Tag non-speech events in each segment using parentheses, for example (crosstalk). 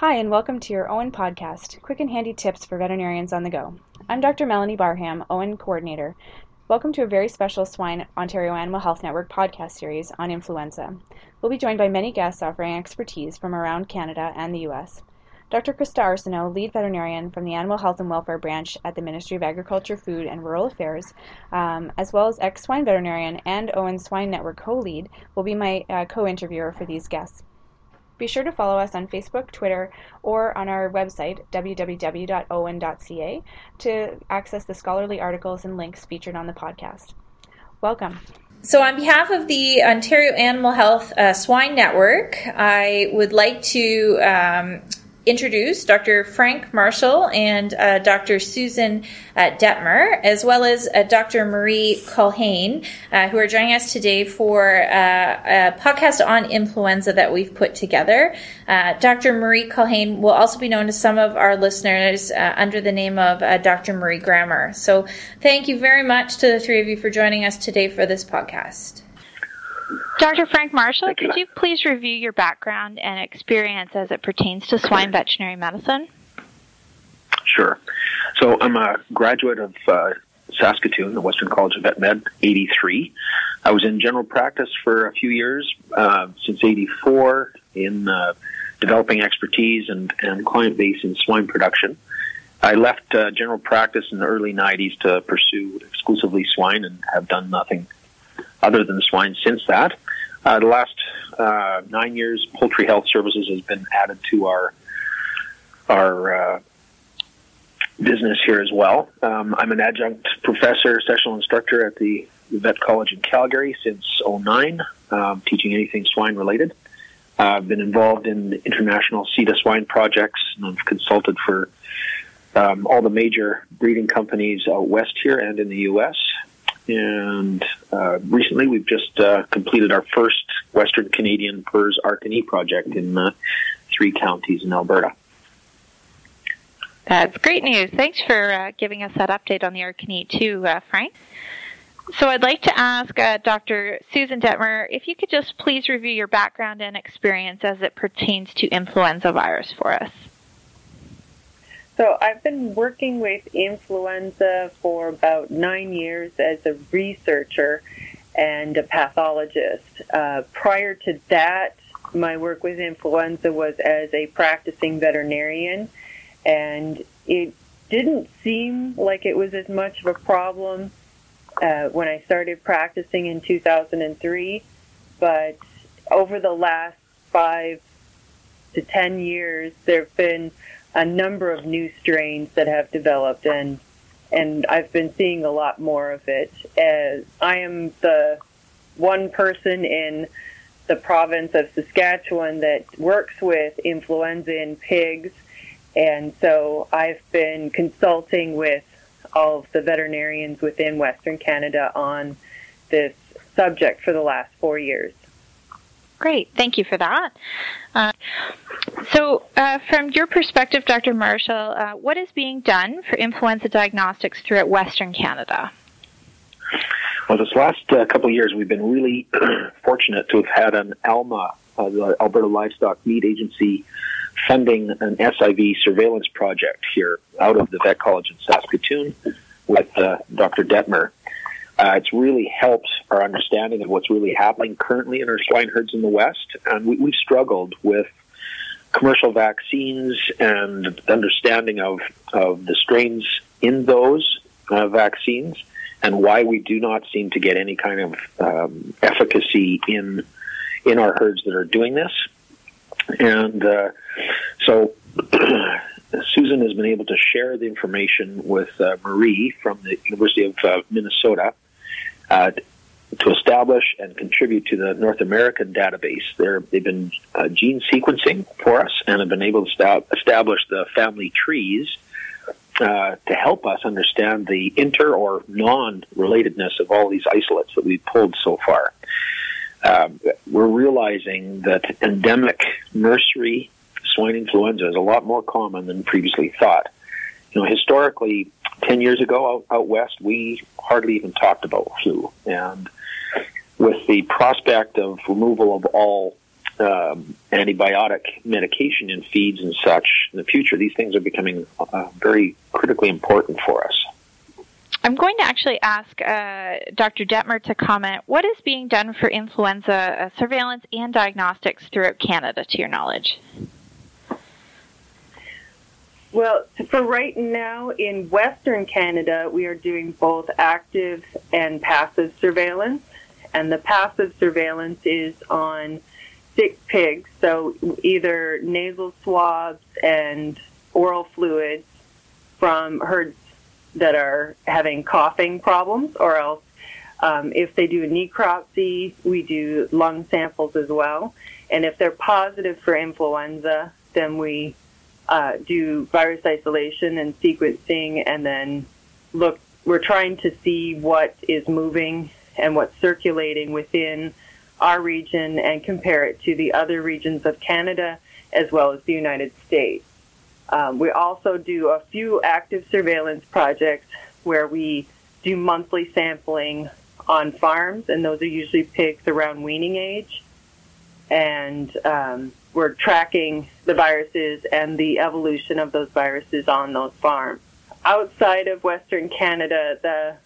Hi, and welcome to your OAHN podcast, quick and handy tips for veterinarians on the go. I'm Dr. Melanie Barham, OAHN coordinator. Welcome to a very special Swine Ontario Animal Health Network podcast series on influenza. We'll be joined by many guests offering expertise from around Canada and the U.S. Dr. Krista Arsenault, lead veterinarian from the Animal Health and Welfare Branch at the Ministry of Agriculture, Food and Rural Affairs, um, as well as ex swine veterinarian and OAHN Swine Network co lead, will be my uh, co interviewer for these guests. Be sure to follow us on Facebook, Twitter, or on our website, www.oahn.ca, to access the scholarly articles and links featured on the podcast. Welcome. So, on behalf of the Ontario Animal Health uh, Swine Network, I would like to um, introduce Dr. Frank Marshall and uh, Dr. Susan uh, Detmer, as well as uh, Dr. Marie Culhane, uh, who are joining us today for uh, a podcast on influenza that we've put together. Uh, Dr. Marie Culhane will also be known to some of our listeners under the name of Dr. Marie Gramer. So, thank you very much to the three of you for joining us today for this podcast. Dr. Frank Marshall, could you please review your background and experience as it pertains to swine veterinary medicine? Sure. So I'm a graduate of uh, Saskatoon, the Western College of Vet Med, 83. I was in general practice for a few years, uh, since 84, in uh, developing expertise and, and client base in swine production. I left uh, general practice in the early 90s to pursue exclusively swine and have done nothing other than swine since that. Uh, the last uh, nine years, poultry health services has been added to our our uh, business here as well. Um, I'm an adjunct professor, sessional instructor at the Vet College in Calgary since 09, um, teaching anything swine related. I've been involved in international CIDA swine projects, and I've consulted for um, all the major breeding companies out west here and in the U.S. And uh, recently, we've just uh, completed our first Western Canadian PRRS Arc&E project in uh, three counties in Alberta. That's great news. Thanks for uh, giving us that update on the Arc&E too, uh, Frank. So I'd like to ask uh, Dr. Susan Detmer if you could just please review your background and experience as it pertains to influenza virus for us. So I've been working with influenza for about nine years as a researcher and a pathologist. Uh, prior to that, my work with influenza was as a practicing veterinarian, and it didn't seem like it was as much of a problem uh, when I started practicing in 2003, but over the last five to ten years, there have been a number of new strains that have developed, and and I've been seeing a lot more of it. As I am the one person in the province of Saskatchewan that works with influenza in pigs, and so I've been consulting with all of the veterinarians within Western Canada on this subject for the last four years. Great, thank you for that. Uh, so, uh, from your perspective, Dr. Marshall, uh, what is being done for influenza diagnostics throughout Western Canada? Well, this last uh, couple of years, we've been really (clears throat) fortunate to have had an ALMA, uh, the Alberta Livestock Meat Agency, funding an SIV surveillance project here out of the Vet College in Saskatoon with uh, Dr. Detmer. Uh, it's really helped our understanding of what's really happening currently in our swine herds in the West. And we, we've struggled with commercial vaccines and understanding of, of the strains in those uh, vaccines and why we do not seem to get any kind of um, efficacy in in our herds that are doing this. And uh, so (clears throat) Susan has been able to share the information with uh, Marie from the University of uh, Minnesota uh, to establish and contribute to the North American database. they they've been uh, gene sequencing for us and have been able to establish the family trees uh, to help us understand the inter or non relatedness of all these isolates that we've pulled so far. Um, we're realizing that endemic nursery swine influenza is a lot more common than previously thought. You know, historically, 10 years ago out, out west, we hardly even talked about flu. And with the prospect of removal of all um, antibiotic medication in feeds and such in the future, these things are becoming uh, very critically important for us. I'm going to actually ask uh, Dr. Detmer to comment. What is being done for influenza uh, surveillance and diagnostics throughout Canada, to your knowledge? Well, for right now in Western Canada, we are doing both active and passive surveillance. And the passive surveillance is on sick pigs, so either nasal swabs and oral fluids from herds that are having coughing problems, or else um, if they do a necropsy, we do lung samples as well. And if they're positive for influenza, then we uh, do virus isolation and sequencing, and then look. We're trying to see what is moving and what's circulating within our region and compare it to the other regions of Canada as well as the United States. Um, we also do a few active surveillance projects where we do monthly sampling on farms, and those are usually pigs around weaning age. And um, we're tracking the viruses and the evolution of those viruses on those farms. Outside of Western Canada, the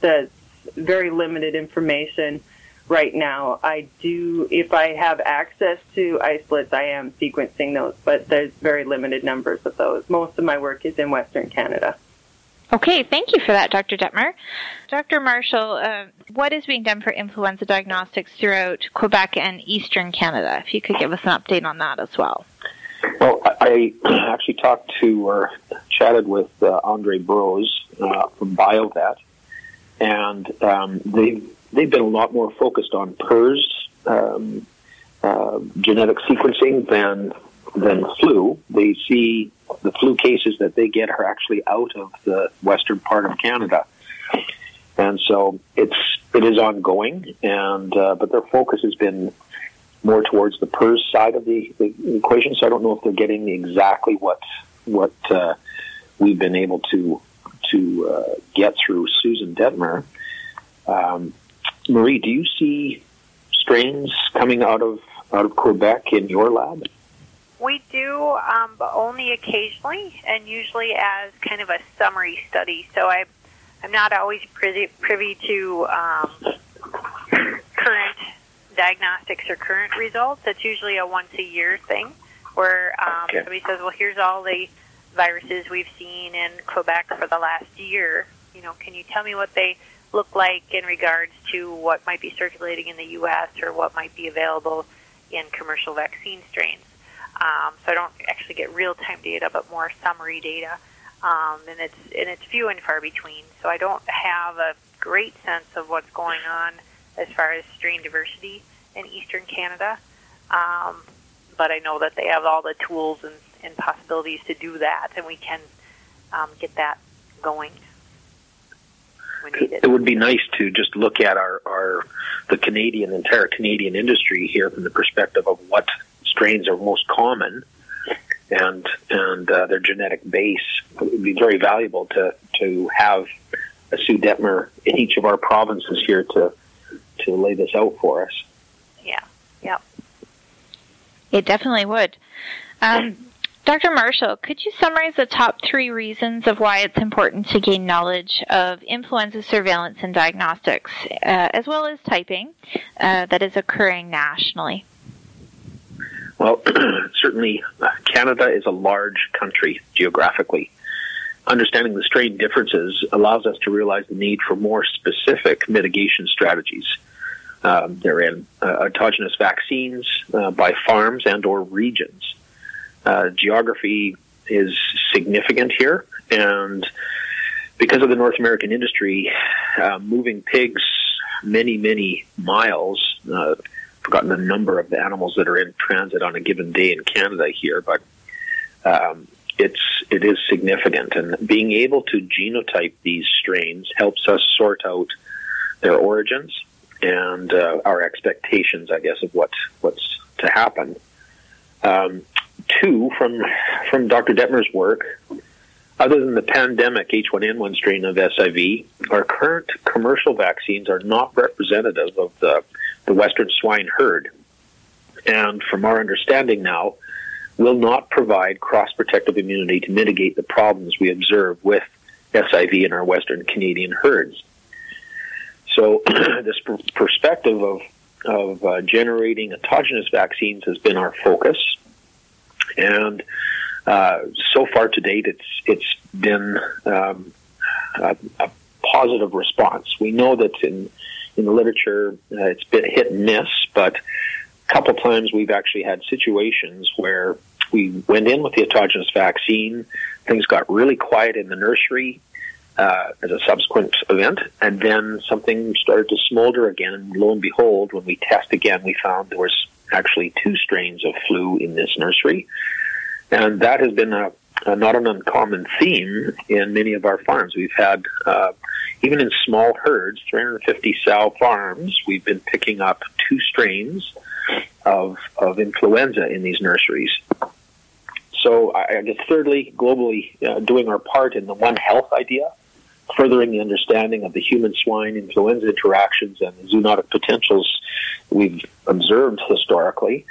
the very limited information right now. I do, if I have access to isolates, I am sequencing those, but there's very limited numbers of those. Most of my work is in Western Canada. Okay, thank you for that, Dr. Detmer. Dr. Marshall, uh, what is being done for influenza diagnostics throughout Quebec and Eastern Canada? If you could give us an update on that as well. Well, I actually talked to or chatted with uh, Andre Broes uh, from BioVet, and um, they've they've been a lot more focused on PRRS um, uh, genetic sequencing than than flu. They see the flu cases that they get are actually out of the western part of Canada, and so it's it is ongoing. And uh, but their focus has been more towards the PRRS side of the, the equation. So I don't know if they're getting exactly what what uh, we've been able to to uh, get through Susan Detmer. Um, Marie, do you see strains coming out of out of Quebec in your lab? We do, um, but only occasionally, and usually as kind of a summary study. So I, I'm not always privy, privy to um, current diagnostics or current results. It's usually a once a year thing, where um, okay. somebody says, "Well, here's all the viruses we've seen in Quebec for the last year. You know, can you tell me what they look like in regards to what might be circulating in the U.S. or what might be available in commercial vaccine strains. Um, so I don't actually get real-time data, but more summary data, um, and it's and it's few and far between. So I don't have a great sense of what's going on as far as strain diversity in Eastern Canada. Um, but I know that they have all the tools and, and possibilities to do that, and we can um, get that going it would be nice to just look at our, our the Canadian entire Canadian industry here from the perspective of what strains are most common and and uh, their genetic base. It would be very valuable to to have a Sue Detmer in each of our provinces here to to lay this out for us. Yeah. Yep. It definitely would. Um, Dr. Marshall, could you summarize the top three reasons of why it's important to gain knowledge of influenza surveillance and diagnostics, uh, as well as typing, uh, that is occurring nationally? Well, (clears throat) certainly uh, Canada is a large country geographically. Understanding the strain differences allows us to realize the need for more specific mitigation strategies. Um, they're in uh, autogenous vaccines uh, by farms and or regions uh, geography is significant here, and because of the North American industry, uh, moving pigs many, many miles. Uh, forgotten the number of the animals that are in transit on a given day in Canada here, but um, it's it is significant, and being able to genotype these strains helps us sort out their origins and uh, our expectations, I guess, of what what's to happen. Um, two from from Dr. Detmer's work. Other than the pandemic H1N1 strain of SIV, our current commercial vaccines are not representative of the, the Western swine herd. and from our understanding now, will not provide cross protective immunity to mitigate the problems we observe with SIV in our Western Canadian herds. So, (clears throat) this pr- perspective of, of uh, generating autogenous vaccines has been our focus. And uh, so far to date, it's, it's been um, a, a, positive response. We know that in, in the literature, uh, it's been hit and miss, but a couple times we've actually had situations where we went in with the autogenous vaccine, things got really quiet in the nursery, uh, as a subsequent event, and then something started to smolder again. And lo and behold, when we test again, we found there was actually two strains of flu in this nursery, and that has been a, a not an uncommon theme in many of our farms. We've had uh, even in small herds, 350 sow farms, we've been picking up two strains of of influenza in these nurseries. So I guess thirdly, globally, uh, doing our part in the One Health idea, furthering the understanding of the human swine influenza interactions and the zoonotic potentials we've observed historically,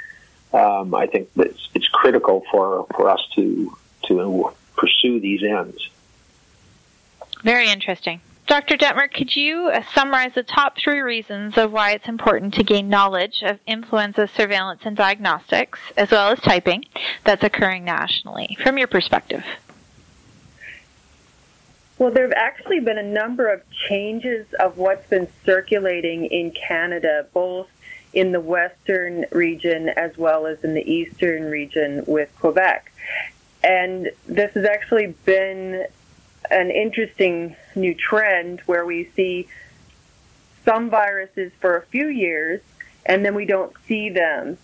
um, I think it's, it's, critical for, for us to to pursue these ends. Very interesting. Dr. Detmer, could you uh, summarize the top three reasons of why it's important to gain knowledge of influenza surveillance and diagnostics, as well as typing, that's occurring nationally, from your perspective? Well, there have actually been a number of changes of what's been circulating in Canada, both in the western region as well as in the eastern region with Quebec. And this has actually been an interesting new trend where we see some viruses for a few years and then we don't see them.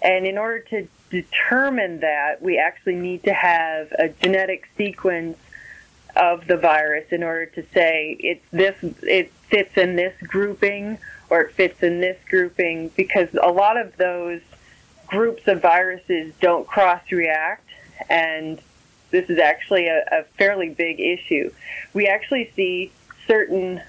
And in order to determine that, we actually need to have a genetic sequence of the virus in order to say it's this it fits in this grouping or it fits in this grouping because a lot of those groups of viruses don't cross react and this is actually a, a fairly big issue. We actually see certain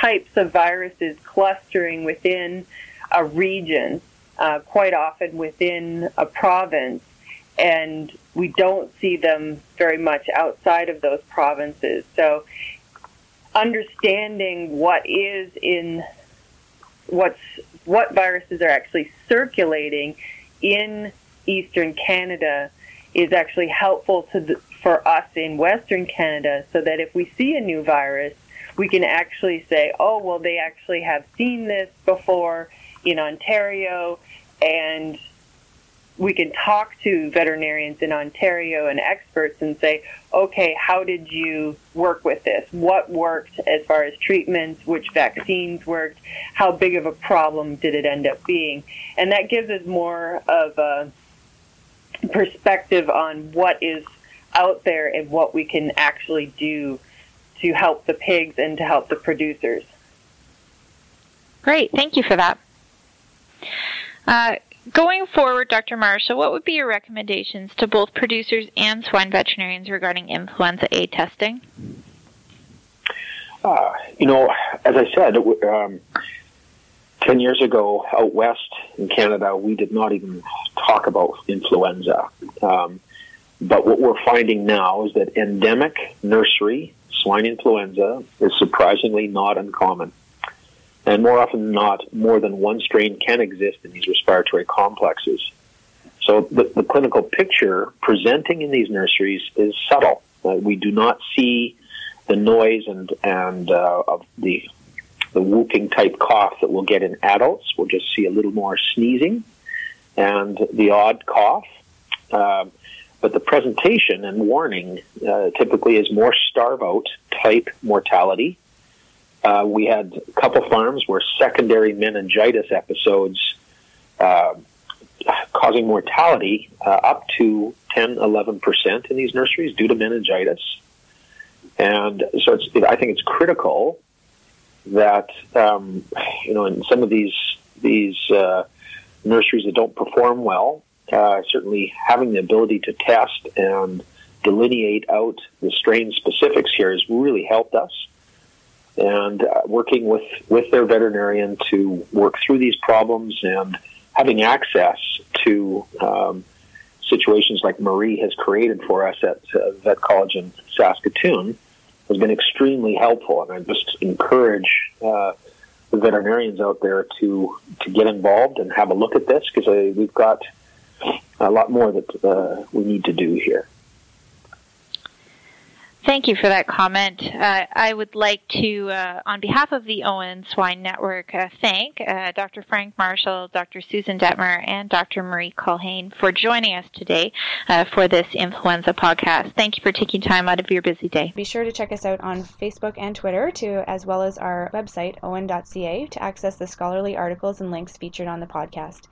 types of viruses clustering within a region, uh, quite often within a province, and we don't see them very much outside of those provinces. So understanding what is in what's what viruses are actually circulating in eastern Canada is actually helpful to the, for us in western Canada so that if we see a new virus we can actually say oh well they actually have seen this before in Ontario and we can talk to veterinarians in Ontario and experts and say, okay, how did you work with this? What worked as far as treatments? Which vaccines worked? How big of a problem did it end up being? And that gives us more of a perspective on what is out there and what we can actually do to help the pigs and to help the producers. Great, thank you for that. Uh, Going forward, Dr. Marshall, what would be your recommendations to both producers and swine veterinarians regarding influenza A testing? Uh, you know, as I said, um, 10 years ago out west in Canada, we did not even talk about influenza. Um, but what we're finding now is that endemic nursery swine influenza is surprisingly not uncommon. And more often than not, more than one strain can exist in these respiratory complexes. So the, the clinical picture presenting in these nurseries is subtle. Uh, we do not see the noise and and uh, of the the whooping type cough that we'll get in adults. We'll just see a little more sneezing and the odd cough. Uh, but the presentation and warning uh, typically is more starve out type mortality uh, we had a couple farms where secondary meningitis episodes uh, causing mortality uh, up to 10, 11% in these nurseries due to meningitis. And so it's, I think it's critical that, um, you know, in some of these, these uh, nurseries that don't perform well, uh, certainly having the ability to test and delineate out the strain specifics here has really helped us and uh, working with, with their veterinarian to work through these problems and having access to um, situations like Marie has created for us at uh, Vet College in Saskatoon has been extremely helpful. And I just encourage uh, the veterinarians out there to to get involved and have a look at this because uh, we've got a lot more that uh, we need to do here. Thank you for that comment. Uh, I would like to, uh, on behalf of the OAHN Swine Network, uh, thank uh, Dr. Frank Marshall, Dr. Susan Detmer, and Dr. Marie Culhane for joining us today uh, for this influenza podcast. Thank you for taking time out of your busy day. Be sure to check us out on Facebook and Twitter, to, as well as our website, oahn.ca, to access the scholarly articles and links featured on the podcast.